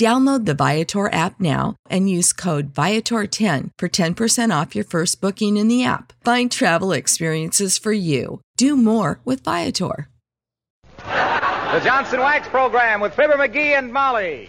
Download the Viator app now and use code Viator10 for 10% off your first booking in the app. Find travel experiences for you. Do more with Viator. The Johnson Wax Program with Fibber McGee and Molly.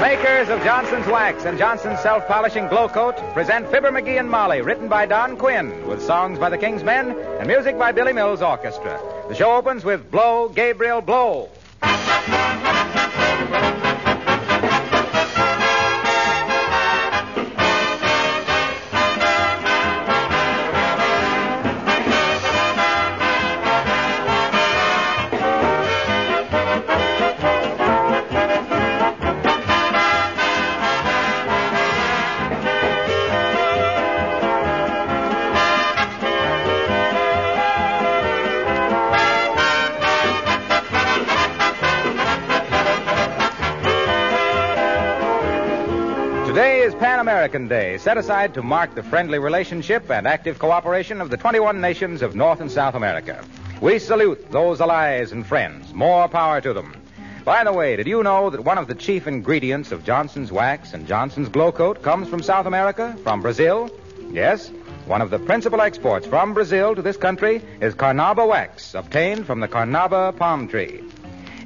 Makers of Johnson's Wax and Johnson's Self Polishing Glow Coat present Fibber McGee and Molly, written by Don Quinn, with songs by the King's Men and music by Billy Mills Orchestra. The show opens with Blow, Gabriel, Blow. American Day, set aside to mark the friendly relationship and active cooperation of the 21 nations of North and South America. We salute those allies and friends. More power to them. By the way, did you know that one of the chief ingredients of Johnson's Wax and Johnson's Glow Coat comes from South America, from Brazil? Yes, one of the principal exports from Brazil to this country is carnauba wax, obtained from the carnauba palm tree.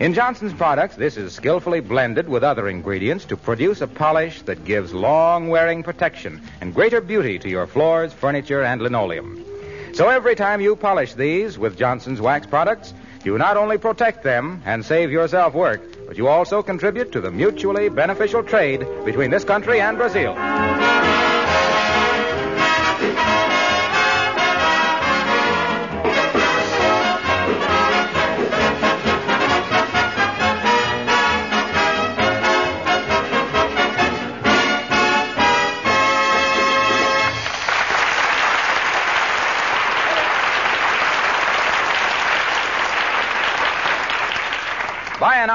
In Johnson's products, this is skillfully blended with other ingredients to produce a polish that gives long wearing protection and greater beauty to your floors, furniture, and linoleum. So every time you polish these with Johnson's wax products, you not only protect them and save yourself work, but you also contribute to the mutually beneficial trade between this country and Brazil.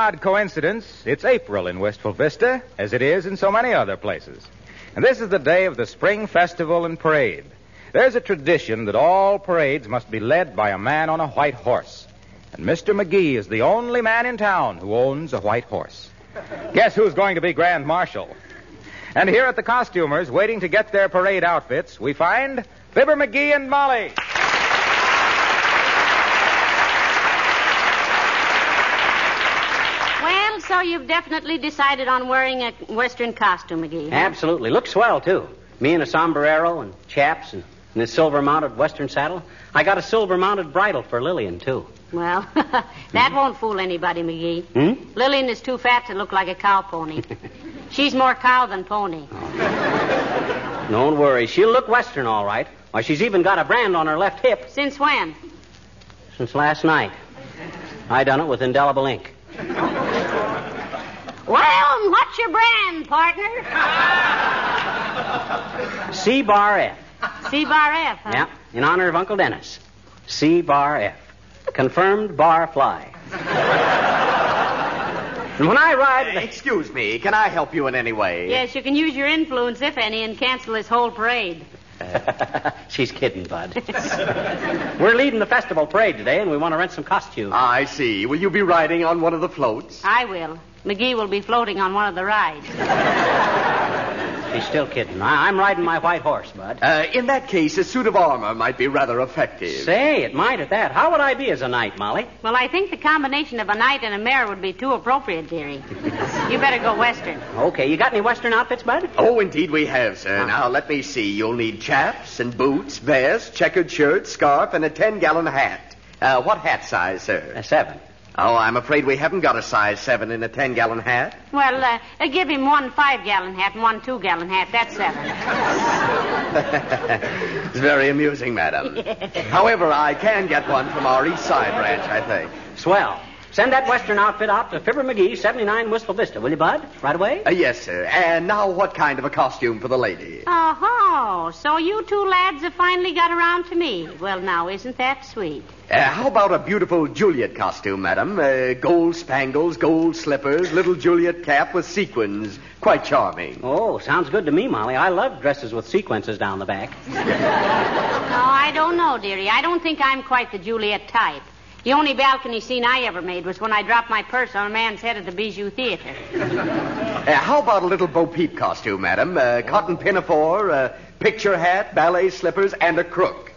Odd coincidence, it's April in Wistful Vista, as it is in so many other places. And this is the day of the Spring Festival and Parade. There's a tradition that all parades must be led by a man on a white horse. And Mr. McGee is the only man in town who owns a white horse. Guess who's going to be Grand Marshal? And here at the costumers, waiting to get their parade outfits, we find Fibber McGee and Molly. Well, so you've definitely decided on wearing a Western costume, McGee. huh? Absolutely. Looks swell, too. Me in a sombrero and chaps and, and a silver mounted Western saddle. I got a silver mounted bridle for Lillian, too. Well, that won't fool anybody, McGee. Hmm? Lillian is too fat to look like a cow pony. She's more cow than pony. Don't worry. She'll look Western, all right. Why, she's even got a brand on her left hip Since when? since last night. I done it with indelible ink. Well, and what's your brand, partner? C bar F. C bar F, huh? Yeah, in honor of Uncle Dennis. C bar F. Confirmed bar fly. and when I ride. the- Excuse me, can I help you in any way? Yes, you can use your influence, if any, and cancel this whole parade. She's kidding, Bud. We're leading the festival parade today, and we want to rent some costumes. I see. Will you be riding on one of the floats? I will. McGee will be floating on one of the rides. She's still kidding. I- I'm riding my white horse, Bud. Uh, in that case, a suit of armor might be rather effective. Say, it might at that. How would I be as a knight, Molly? Well, I think the combination of a knight and a mare would be too appropriate, dearie. You better go western. Okay, you got any western outfits, Bud? Oh, indeed we have, sir. Now, let me see. You'll need chaps and boots, vest, checkered shirt, scarf, and a 10-gallon hat. Uh, what hat size, sir? Uh, seven. Oh, I'm afraid we haven't got a size 7 in a 10-gallon hat. Well, uh, uh, give him one five-gallon hat and one two-gallon hat. That's seven. it's very amusing, madam. However, I can get one from our East Side ranch, I think. Swell. Send that western outfit out to Fibber McGee, 79 Wistful Vista, will you, Bud? Right away? Uh, yes, sir. And now, what kind of a costume for the lady? Oh, so you two lads have finally got around to me. Well, now, isn't that sweet? Uh, how about a beautiful Juliet costume, madam? Uh, gold spangles, gold slippers, little Juliet cap with sequins. Quite charming. Oh, sounds good to me, Molly. I love dresses with sequences down the back. No, I don't know, dearie. I don't think I'm quite the Juliet type. The only balcony scene I ever made was when I dropped my purse on a man's head at the Bijou Theater. Uh, how about a little Bo Peep costume, madam? Uh, cotton pinafore, uh, picture hat, ballet slippers, and a crook.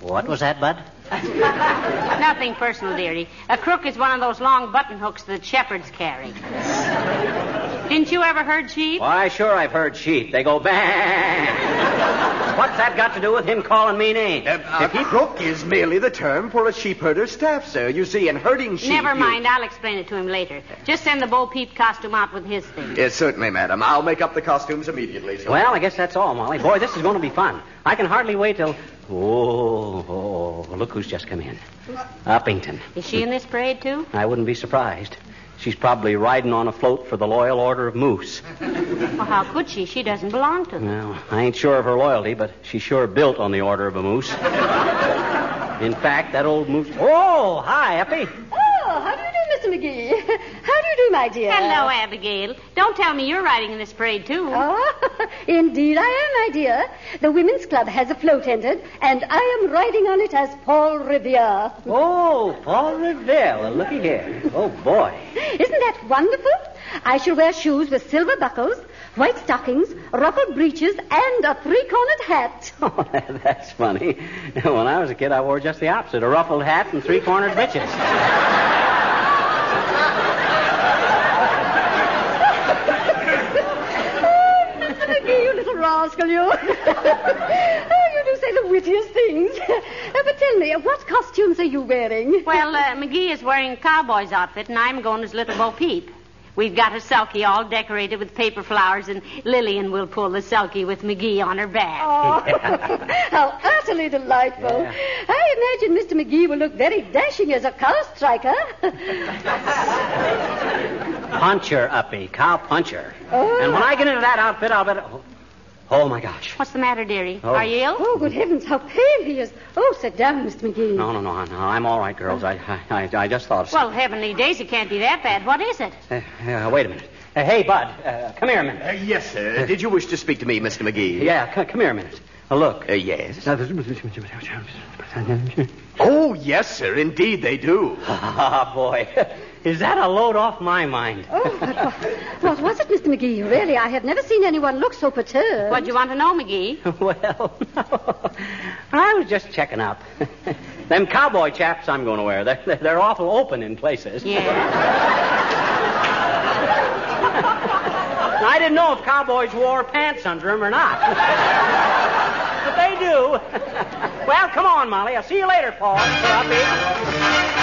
What was that, Bud? Nothing personal, dearie. A crook is one of those long button hooks that shepherds carry. Didn't you ever heard sheep? Why, sure, I've heard sheep. They go bang. What's that got to do with him calling me names? Uh, a crook is merely the term for a sheepherder's staff, sir. You see, in herding sheep. Never you- mind. I'll explain it to him later. Just send the Bo Peep costume out with his thing. Yes, certainly, madam. I'll make up the costumes immediately, sir. Well, I guess that's all, Molly. Boy, this is going to be fun. I can hardly wait till. Oh, oh, look who's just come in. Uppington. Is she in this parade, too? I wouldn't be surprised. She's probably riding on a float for the Loyal Order of Moose. Well, how could she? She doesn't belong to them. Well, I ain't sure of her loyalty, but she's sure built on the Order of a Moose. In fact, that old moose. Oh, hi, Eppie. Oh, how do you do, McGee? How do you do, my dear? Hello, Abigail. Don't tell me you're riding in this parade, too. Oh, indeed I am, my dear. The Women's Club has a float entered, and I am riding on it as Paul Revere. Oh, Paul Revere. Well, looky here. Oh, boy. Isn't that wonderful? I shall wear shoes with silver buckles, white stockings, ruffled breeches, and a three-cornered hat. Oh, that's funny. When I was a kid, I wore just the opposite a ruffled hat and three cornered breeches. Mr. McGee, you little rascal, you. oh, you do say the wittiest things. Uh, but tell me, what costumes are you wearing? Well, uh, McGee is wearing a cowboy's outfit, and I'm going as Little Bo Peep. We've got a sulky all decorated with paper flowers, and Lillian will pull the sulky with McGee on her back. Oh, how utterly delightful. I imagine Mr. McGee will look very dashing as a cow striker. Puncher, Uppy. Cow puncher. Oh. And when I get into that outfit, I'll bet. Oh, oh my gosh. What's the matter, dearie? Oh. Are you ill? oh, good heavens, how pale he is. Oh, sit down, Mr. McGee. No, no, no, no. I'm all right, girls. I, I, I just thought. of Well, heavenly days, it can't be that bad. What is it? Uh, uh, wait a minute. Uh, hey, Bud, uh, come here a minute. Uh, yes, sir. Did you wish to speak to me, Mr. McGee? Yeah, c- come here a minute. Uh, look. Uh, yes. Oh, yes, sir. Indeed, they do. Ah, boy. Is that a load off my mind? Oh, but what, what was it, Mr. McGee? Really, I have never seen anyone look so perturbed. What do you want to know, McGee? well, I was just checking up. Them cowboy chaps I'm going to wear, they're, they're awful open in places. Yeah. I didn't know if cowboys wore pants under them or not. They do. well, come on, Molly. I'll see you later, Paul. Uppy.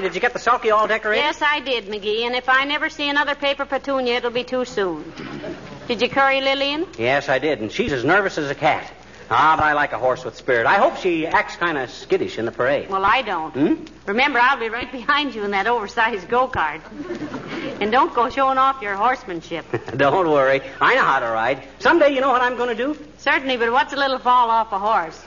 Did you get the sulky all decorated? Yes, I did, McGee, and if I never see another paper petunia, it'll be too soon. Did you curry Lillian? Yes, I did, and she's as nervous as a cat. Ah, but I like a horse with spirit. I hope she acts kind of skittish in the parade. Well, I don't. Hmm? Remember, I'll be right behind you in that oversized go-kart. and don't go showing off your horsemanship. Don't worry. I know how to ride. Someday, you know what I'm going to do? Certainly, but what's a little fall off a horse?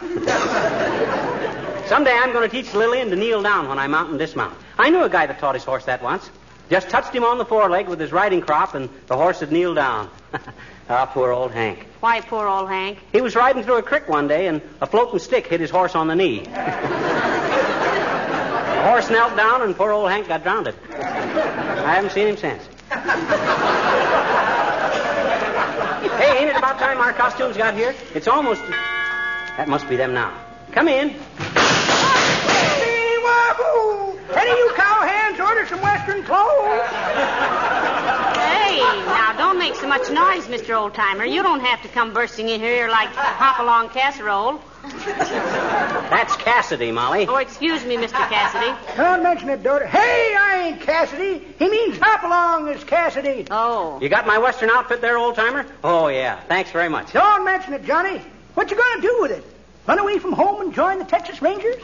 Someday I'm going to teach Lillian to kneel down when I mount and dismount. I knew a guy that taught his horse that once. Just touched him on the foreleg with his riding crop, and the horse had kneeled down. ah, poor old Hank. Why, poor old Hank. He was riding through a creek one day, and a floating stick hit his horse on the knee. the horse knelt down, and poor old Hank got drowned. I haven't seen him since. hey, ain't it about time our costumes got here? It's almost. That must be them now. Come in. Any of you cowhands order some Western clothes? Hey, now don't make so much noise, Mr. Oldtimer. You don't have to come bursting in here like hop-along casserole. That's Cassidy, Molly. Oh, excuse me, Mr. Cassidy. Don't mention it, daughter. Hey, I ain't Cassidy. He means hop along as Cassidy. Oh. You got my Western outfit there, old timer? Oh, yeah. Thanks very much. Don't mention it, Johnny. What you gonna do with it? Run away from home and join the Texas Rangers?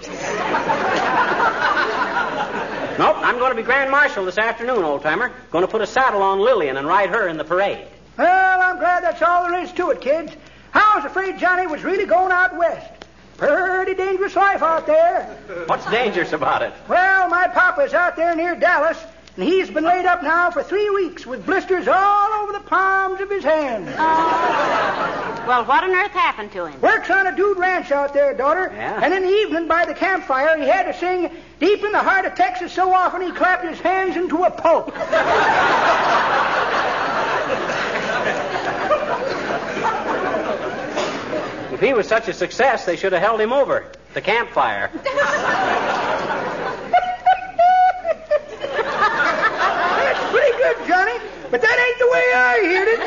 Nope, I'm going to be Grand Marshal this afternoon, old timer. Going to put a saddle on Lillian and ride her in the parade. Well, I'm glad that's all there is to it, kids. I was afraid Johnny was really going out west. Pretty dangerous life out there. What's dangerous about it? Well, my papa's out there near Dallas, and he's been laid up now for three weeks with blisters all over the palms of his hands. Well, what on earth happened to him? Works on a dude ranch out there, daughter. Yeah? And in the evening by the campfire, he had to sing Deep in the Heart of Texas so often he clapped his hands into a pulp. If he was such a success, they should have held him over. The campfire. That's pretty good, Johnny. But that ain't the way I heard it.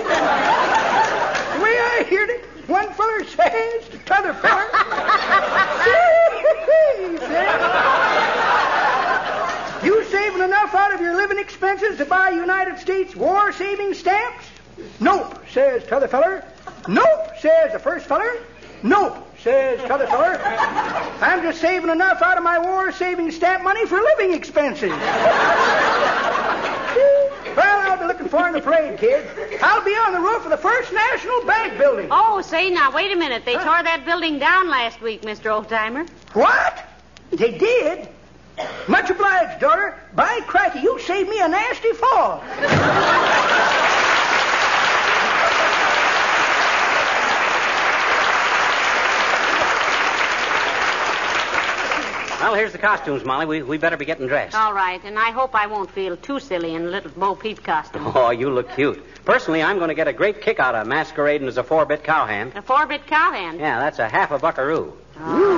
The way I heard it, one feller says to t'other feller, You saving enough out of your living expenses to buy United States war saving stamps? Nope, says t'other feller. Nope, says the first feller. Nope, says t'other feller. I'm just saving enough out of my war saving stamp money for living expenses. Well, I'll be looking for in the parade, kid. I'll be on the roof of the First National Bank building. Oh, say now, wait a minute. They tore that building down last week, Mr. Oldtimer. What? They did? Much obliged, daughter. By cracky, you saved me a nasty fall. Well, here's the costumes, Molly. We, we better be getting dressed. All right, and I hope I won't feel too silly in a little Bo Peep costume. Oh, you look cute. Personally, I'm going to get a great kick out of masquerading as a four-bit cowhand. A four-bit cowhand. Yeah, that's a half a buckaroo. Oh.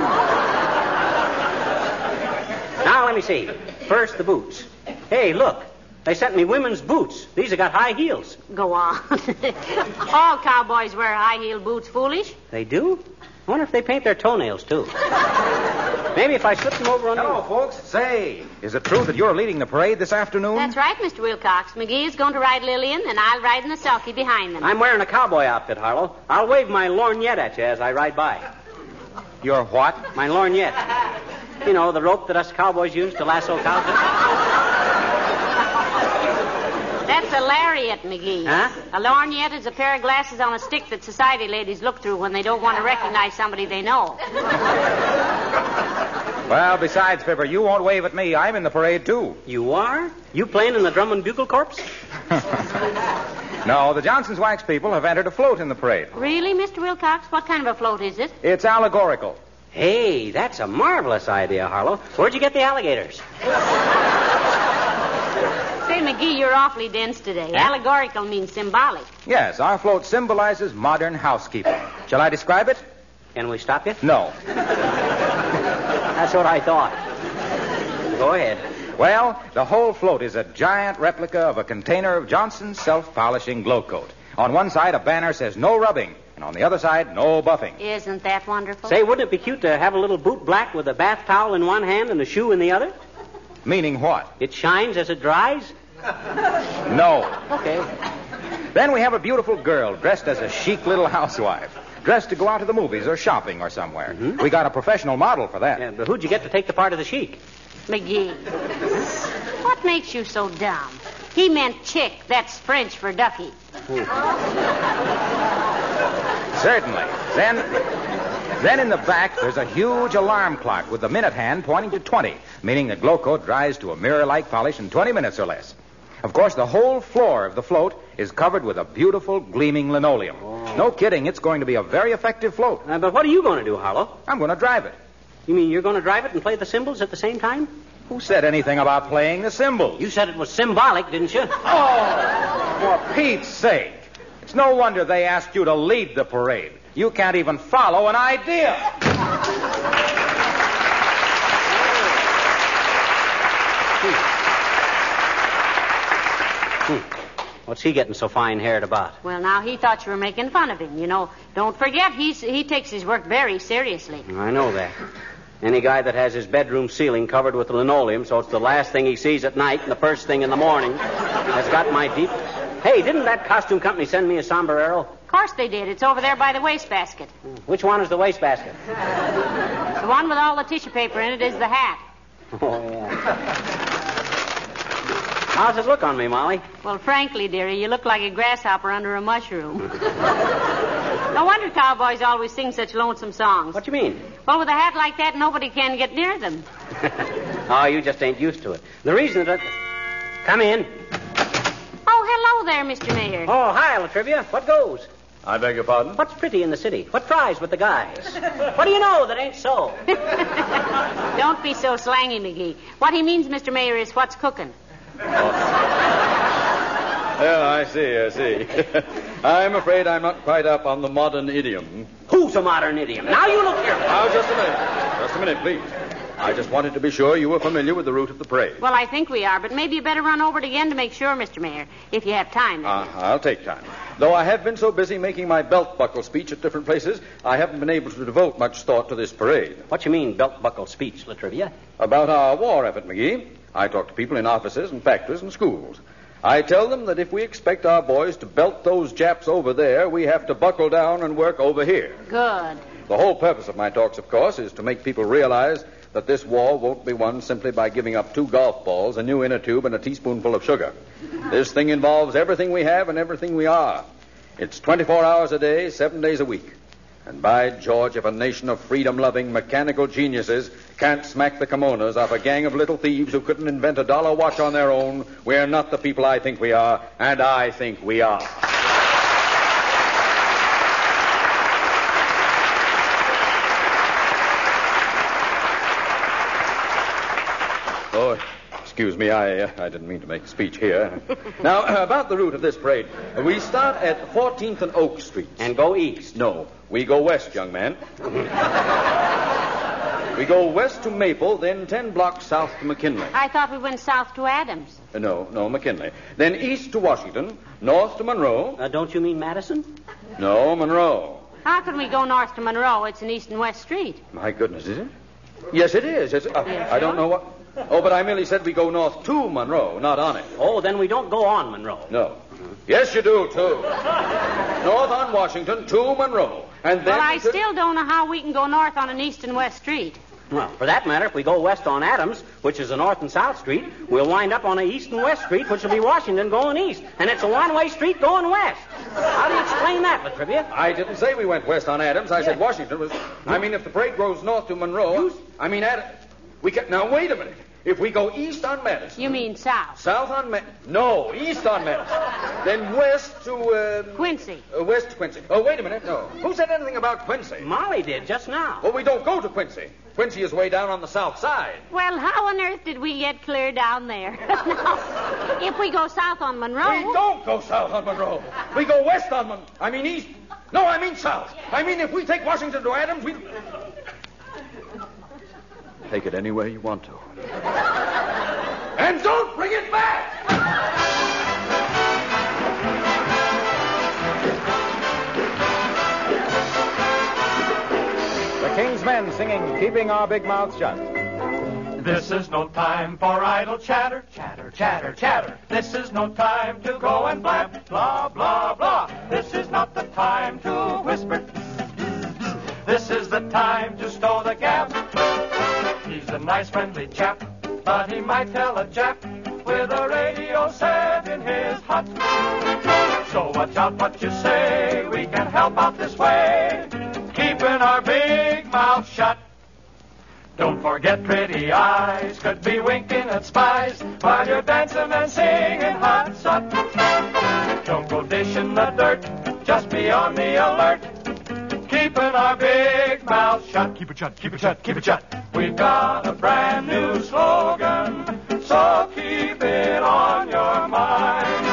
Now, let me see. First, the boots. Hey, look. They sent me women's boots. These have got high heels. Go on. All cowboys wear high-heeled boots, foolish. They do? I wonder if they paint their toenails, too. Maybe if I slip them over on Hello, folks. Say, is it true that you're leading the parade this afternoon? That's right, Mr. Wilcox. McGee is going to ride Lillian, and I'll ride in the sulky behind them. I'm wearing a cowboy outfit, Harlow. I'll wave my lorgnette at you as I ride by. Your what? My lorgnette. You know, the rope that us cowboys use to lasso cows. That's a lariat, McGee. Huh? A lorgnette is a pair of glasses on a stick that society ladies look through when they don't want to recognize somebody they know. Well, besides, Fibber, you won't wave at me. I'm in the parade, too. You are? You playing in the drum and bugle corps? No, the Johnson's Wax people have entered a float in the parade. Really, Mr. Wilcox? What kind of a float is it? It's allegorical. Hey, that's a marvelous idea, Harlow. Where'd you get the alligators? Say, McGee, you're awfully dense today. Allegorical means symbolic. Yes, our float symbolizes modern housekeeping. Shall I describe it? Can we stop you? No. That's what I thought. Go ahead. Well, the whole float is a giant replica of a container of Johnson's self-polishing glow coat. On one side, a banner says no rubbing, and on the other side, no buffing. Isn't that wonderful? Say, wouldn't it be cute to have a little boot black with a bath towel in one hand and a shoe in the other? Meaning what? It shines as it dries? No. Okay. Then we have a beautiful girl dressed as a chic little housewife, dressed to go out to the movies or shopping or somewhere. Mm-hmm. We got a professional model for that. Yeah, but who'd you get to take the part of the chic? McGee. What makes you so dumb? He meant chick. That's French for ducky. Hmm. Certainly. Then, then in the back, there's a huge alarm clock with the minute hand pointing to 20, meaning the glow coat dries to a mirror-like polish in 20 minutes or less. Of course, the whole floor of the float is covered with a beautiful, gleaming linoleum. No kidding, it's going to be a very effective float. Uh, but what are you going to do, Harlow? I'm going to drive it. You mean you're going to drive it and play the cymbals at the same time? Who said anything about playing the cymbals? You said it was symbolic, didn't you? Oh, for Pete's sake. It's no wonder they asked you to lead the parade. You can't even follow an idea. What's he getting so fine haired about? Well, now he thought you were making fun of him. You know, don't forget he's he takes his work very seriously. I know that. Any guy that has his bedroom ceiling covered with linoleum so it's the last thing he sees at night and the first thing in the morning has got my deep. Hey, didn't that costume company send me a sombrero? Of course they did. It's over there by the wastebasket. Which one is the wastebasket? The one with all the tissue paper in it is the hat. Oh, yeah. How's it look on me, Molly? Well, frankly, dearie, you look like a grasshopper under a mushroom. no wonder cowboys always sing such lonesome songs. What do you mean? Well, with a hat like that, nobody can get near them. oh, you just ain't used to it. The reason that. Come in. Oh, hello there, Mr. Mayor. Oh, hi, Latrivia. What goes? I beg your pardon? What's pretty in the city? What fries with the guys? what do you know that ain't so? Don't be so slangy, McGee. What he means, Mr. Mayor, is what's cooking. Yeah, I see, I see. I'm afraid I'm not quite up on the modern idiom. Who's a modern idiom? Now you look here. Now, just a minute. Just a minute, please. I just wanted to be sure you were familiar with the route of the parade. Well, I think we are, but maybe you better run over it again to make sure, Mr. Mayor, if you have time. Uh, I'll take time. Though I have been so busy making my belt buckle speech at different places, I haven't been able to devote much thought to this parade. What you mean, belt buckle speech, Latrivia? About our war effort, McGee. I talk to people in offices and factories and schools. I tell them that if we expect our boys to belt those Japs over there, we have to buckle down and work over here. Good. The whole purpose of my talks, of course, is to make people realize that this war won't be won simply by giving up two golf balls, a new inner tube, and a teaspoonful of sugar. This thing involves everything we have and everything we are. It's 24 hours a day, seven days a week. And by George, if a nation of freedom loving, mechanical geniuses can't smack the kimonos off a gang of little thieves who couldn't invent a dollar watch on their own, we're not the people I think we are, and I think we are. Oh, excuse me, I, uh, I didn't mean to make a speech here. now, uh, about the route of this parade. We start at 14th and Oak Streets. And go east. No, we go west, young man. we go west to Maple, then 10 blocks south to McKinley. I thought we went south to Adams. Uh, no, no, McKinley. Then east to Washington, north to Monroe. Uh, don't you mean Madison? No, Monroe. How can we go north to Monroe? It's an east and west street. My goodness, is it? Yes, it is. Yes, uh, Yes, I don't know what. Oh, but I merely said we go north to Monroe, not on it. Oh, then we don't go on Monroe. No. Yes, you do, too. north on Washington to Monroe. And then. Well, I to- still don't know how we can go north on an east and west street. Well, for that matter, if we go west on Adams, which is a north and south street, we'll wind up on an east and west street, which will be Washington going east. And it's a one-way street going west. How do you explain that, Latrivia? I didn't say we went west on Adams. I said Washington was. I mean, if the parade goes north to Monroe. I mean, Ad... we can. Now, wait a minute. If we go east on Madison. You mean south. South on Ma- No, east on Madison. then west to. Uh, Quincy. uh, west to Quincy. Oh, wait a minute. No. Who said anything about Quincy? Molly did just now. Well, we don't go to Quincy. Quincy is way down on the south side. Well, how on earth did we get clear down there? Now, if we go south on Monroe. We don't go south on Monroe. We go west on Monroe. I mean east. No, I mean south. I mean if we take Washington to Adams, we. Take it anywhere you want to. and don't bring it back! The King's Men singing Keeping Our Big Mouths Shut. This is no time for idle chatter, chatter, chatter, chatter. This is no time to go and blab, blah, blah, blah. This is not the time to whisper. This is the time to stow the gap. A nice, friendly chap, but he might tell a Jap with a radio set in his hut. So watch out what you say. We can help out this way, keeping our big mouth shut. Don't forget pretty eyes could be winking at spies while you're dancing and singing hot sut. Don't go dishing the dirt, just be on the alert, keeping our big mouth shut. Keep it shut, keep it shut, keep it shut. We've got a brand new slogan, so keep it on your mind.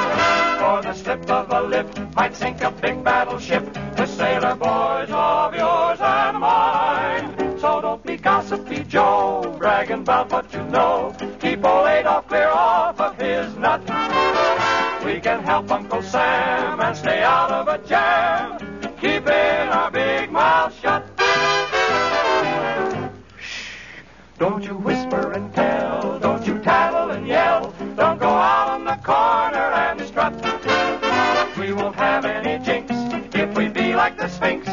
For the slip of a lip might sink a big battleship. The sailor boys of yours and mine. So don't be gossipy Joe, bragging about what you know. Keep old Adolf clear off of his nut. We can help Uncle Sam and stay out of a jam, don't you whisper and tell, don't you tattle and yell, don't go out on the corner and strut. We won't have any jinx if we be like the Sphinx,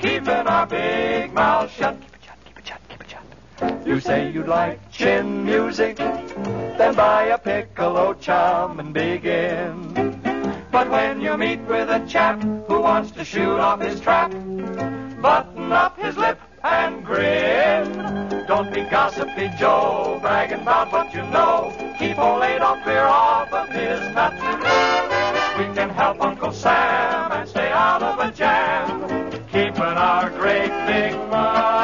keeping our big mouth shut. Keep it keep it shut, keep it shut. You say you'd like chin music, then buy a piccolo chum and begin. But when you meet with a chap who wants to shoot off his trap, button up his lip and grin. Don't be gossipy Joe, bragging about what you know. Keep old Adolf clear off of his nut. We can help Uncle Sam and stay out of a jam, keeping our great big mouth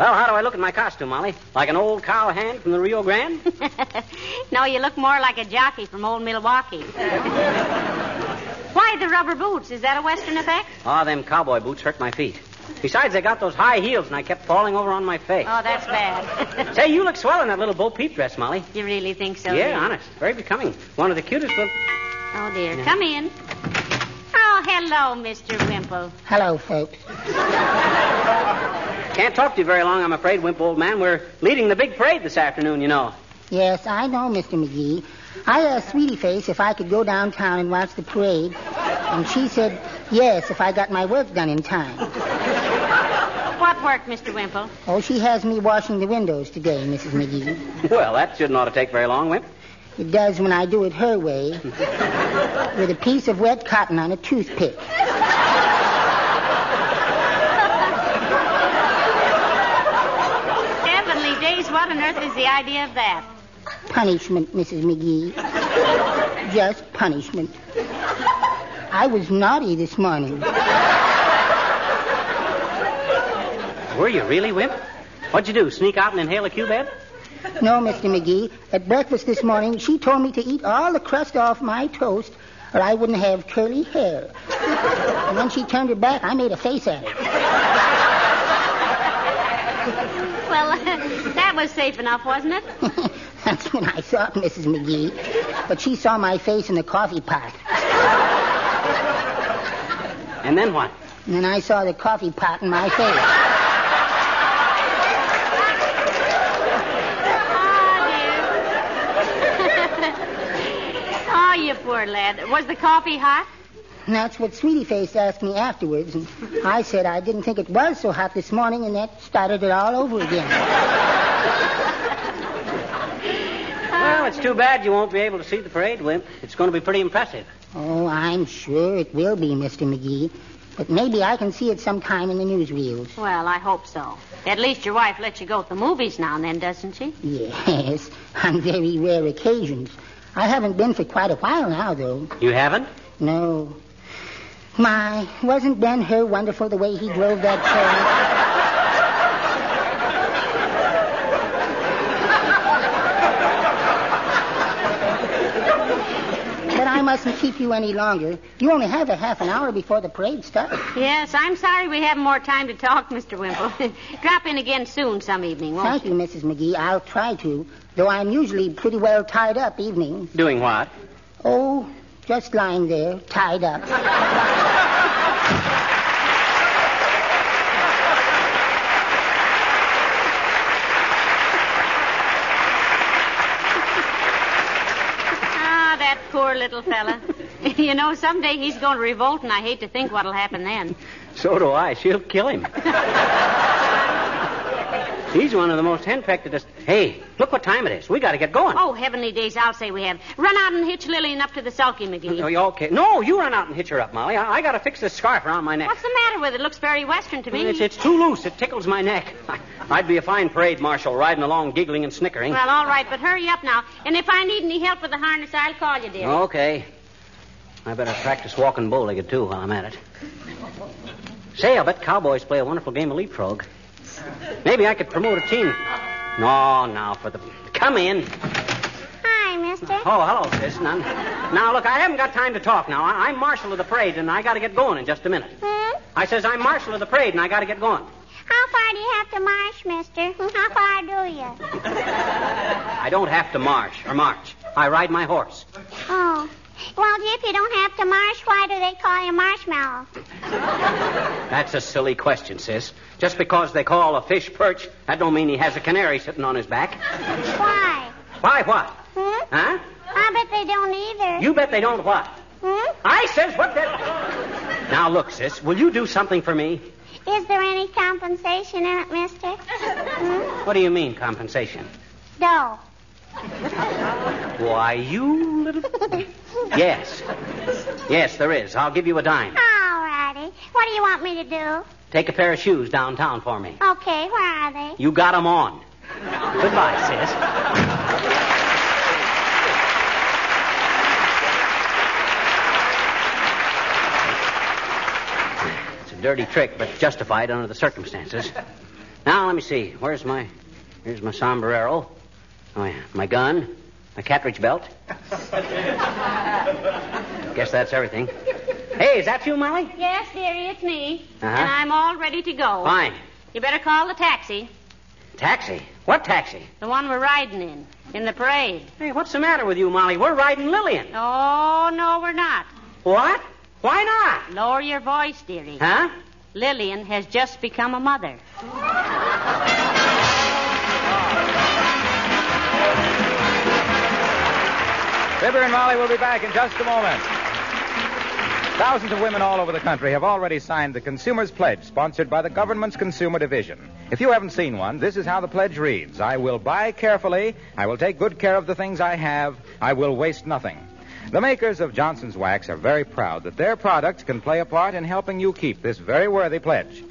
Well, how do I look in my costume, Molly? Like an old cowhand from the Rio Grande? no, you look more like a jockey from old Milwaukee. Why the rubber boots? Is that a Western effect? Oh, them cowboy boots hurt my feet. Besides, they got those high heels, and I kept falling over on my face. Oh, that's bad. Say, you look swell in that little Bo Peep dress, Molly. you really think so? yeah, dear? honest. Very becoming. One of the cutest little... Oh, dear. Come in. Oh, hello, Mr. Wimple. Hello, folks. Can't talk to you very long, I'm afraid, Wimp, old man. We're leading the big parade this afternoon, you know. Yes, I know, Mr. McGee. I asked Sweetie Face if I could go downtown and watch the parade, and she said yes if I got my work done in time. What work, Mr. Wimple? Oh, she has me washing the windows today, Mrs. McGee. Well, that shouldn't ought to take very long, Wimp. It does when I do it her way, with a piece of wet cotton on a toothpick. Heavenly days, what on earth is the idea of that? Punishment, Mrs. McGee. Just punishment. I was naughty this morning. Were you really, Wimp? What'd you do, sneak out and inhale a cubeb? No, Mr. McGee. At breakfast this morning, she told me to eat all the crust off my toast, or I wouldn't have curly hair. And when she turned her back, I made a face at her. Well, that was safe enough, wasn't it? That's what I thought, Mrs. McGee. But she saw my face in the coffee pot. And then what? And then I saw the coffee pot in my face. Oh, you poor lad. Was the coffee hot? And that's what Sweetie Face asked me afterwards. And I said I didn't think it was so hot this morning, and that started it all over again. Well, it's too bad you won't be able to see the parade, Wimp. It's going to be pretty impressive. Oh, I'm sure it will be, Mr. McGee. But maybe I can see it sometime in the newsreels. Well, I hope so. At least your wife lets you go to the movies now and then, doesn't she? Yes, on very rare occasions. I haven't been for quite a while now, though. You haven't? No. My, wasn't Ben Hur wonderful the way he drove that train? But I'm mustn't keep you any longer. You only have a half an hour before the parade starts. Yes, I'm sorry we haven't more time to talk, Mr. Wimple. Drop in again soon some evening, won't you? Thank you, Mrs. McGee. I'll try to, though I'm usually pretty well tied up evenings. Doing what? Oh, just lying there, tied up. Ah, that poor little fella. you know, someday he's going to revolt, and I hate to think what'll happen then. So do I. She'll kill him. He's one of the most henpecked. Hey, look what time it is. We got to get going. Oh, heavenly days, I'll say we have. Run out and hitch Lillian up to the sulky, McGee. Oh, you okay? No, you run out and hitch her up, Molly. I, I got to fix this scarf around my neck. What's the matter with it? It looks very western to me. It's, it's too loose. It tickles my neck. I, I'd be a fine parade marshal riding along, giggling and snickering. Well, all right, but hurry up now. And if I need any help with the harness, I'll call you, dear. Okay. I better practice walking bow-legged, too, while I'm at it. Say, I bet cowboys play a wonderful game of leapfrog. Maybe I could promote a team. No, now for the. Come in. Hi, mister. Oh, hello, sis. Now, now look, I haven't got time to talk now. I, I'm marshal of the parade, and I got to get going in just a minute. Hmm? I says I'm marshal of the parade, and I got to get going. How far do you have to march, mister? How far do you? I don't have to march or march. I ride my horse. Oh. Well, if you don't have to march, why do they call you Marshmallow? That's a silly question, sis. Just because they call a fish perch, that don't mean he has a canary sitting on his back. Why? Why what? Hmm? Huh? I bet they don't either. You bet they don't what? Hmm? I says what that. Now look, sis, will you do something for me? Is there any compensation in it, mister? Hmm? What do you mean, compensation? No. Why, you little. yes. Yes, there is. I'll give you a dime. All righty. What do you want me to do? Take a pair of shoes downtown for me. Okay, where are they? You got 'em on. Goodbye, sis. It's a dirty trick, but justified under the circumstances. Now, let me see. Where's my. Here's my sombrero. Oh, yeah. My gun. My cartridge belt. Guess that's everything. Hey, is that you, Molly? Yes, dearie, it's me. Uh-huh. And I'm all ready to go. Fine. You better call the taxi. Taxi? What taxi? The one we're riding in. In the parade. Hey, what's the matter with you, Molly? We're riding Lillian. Oh, no, we're not. What? Why not? Lower your voice, dearie. Huh? Lillian has just become a mother. Fibber and Molly will be back in just a moment. Thousands of women all over the country have already signed the Consumer's Pledge, sponsored by the government's Consumer Division. If you haven't seen one, this is how the pledge reads I will buy carefully, I will take good care of the things I have, I will waste nothing. The makers of Johnson's Wax are very proud that their products can play a part in helping you keep this very worthy pledge.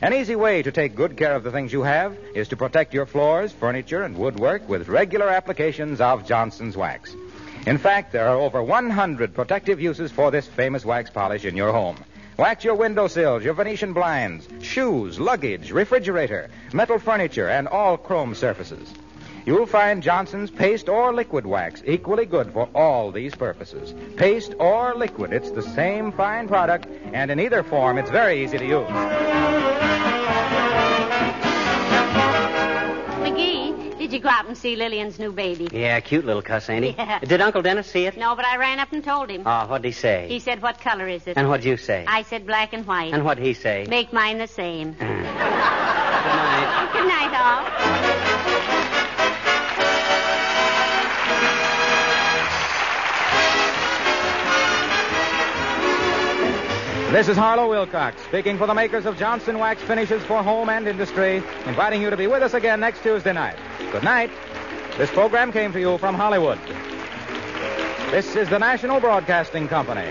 An easy way to take good care of the things you have is to protect your floors, furniture, and woodwork with regular applications of Johnson's Wax. In fact, there are over 100 protective uses for this famous wax polish in your home. Wax your windowsills, your Venetian blinds, shoes, luggage, refrigerator, metal furniture, and all chrome surfaces. You'll find Johnson's paste or liquid wax equally good for all these purposes. Paste or liquid, it's the same fine product, and in either form, it's very easy to use. Go out and see Lillian's new baby? Yeah, cute little cuss, ain't he? Yeah. Did Uncle Dennis see it? No, but I ran up and told him. Oh, what'd he say? He said, What color is it? And what'd you say? I said black and white. And what'd he say? Make mine the same. Ah. Good night. Good night, all. This is Harlow Wilcox, speaking for the makers of Johnson Wax Finishes for Home and Industry, inviting you to be with us again next Tuesday night. Good night. This program came to you from Hollywood. This is the National Broadcasting Company.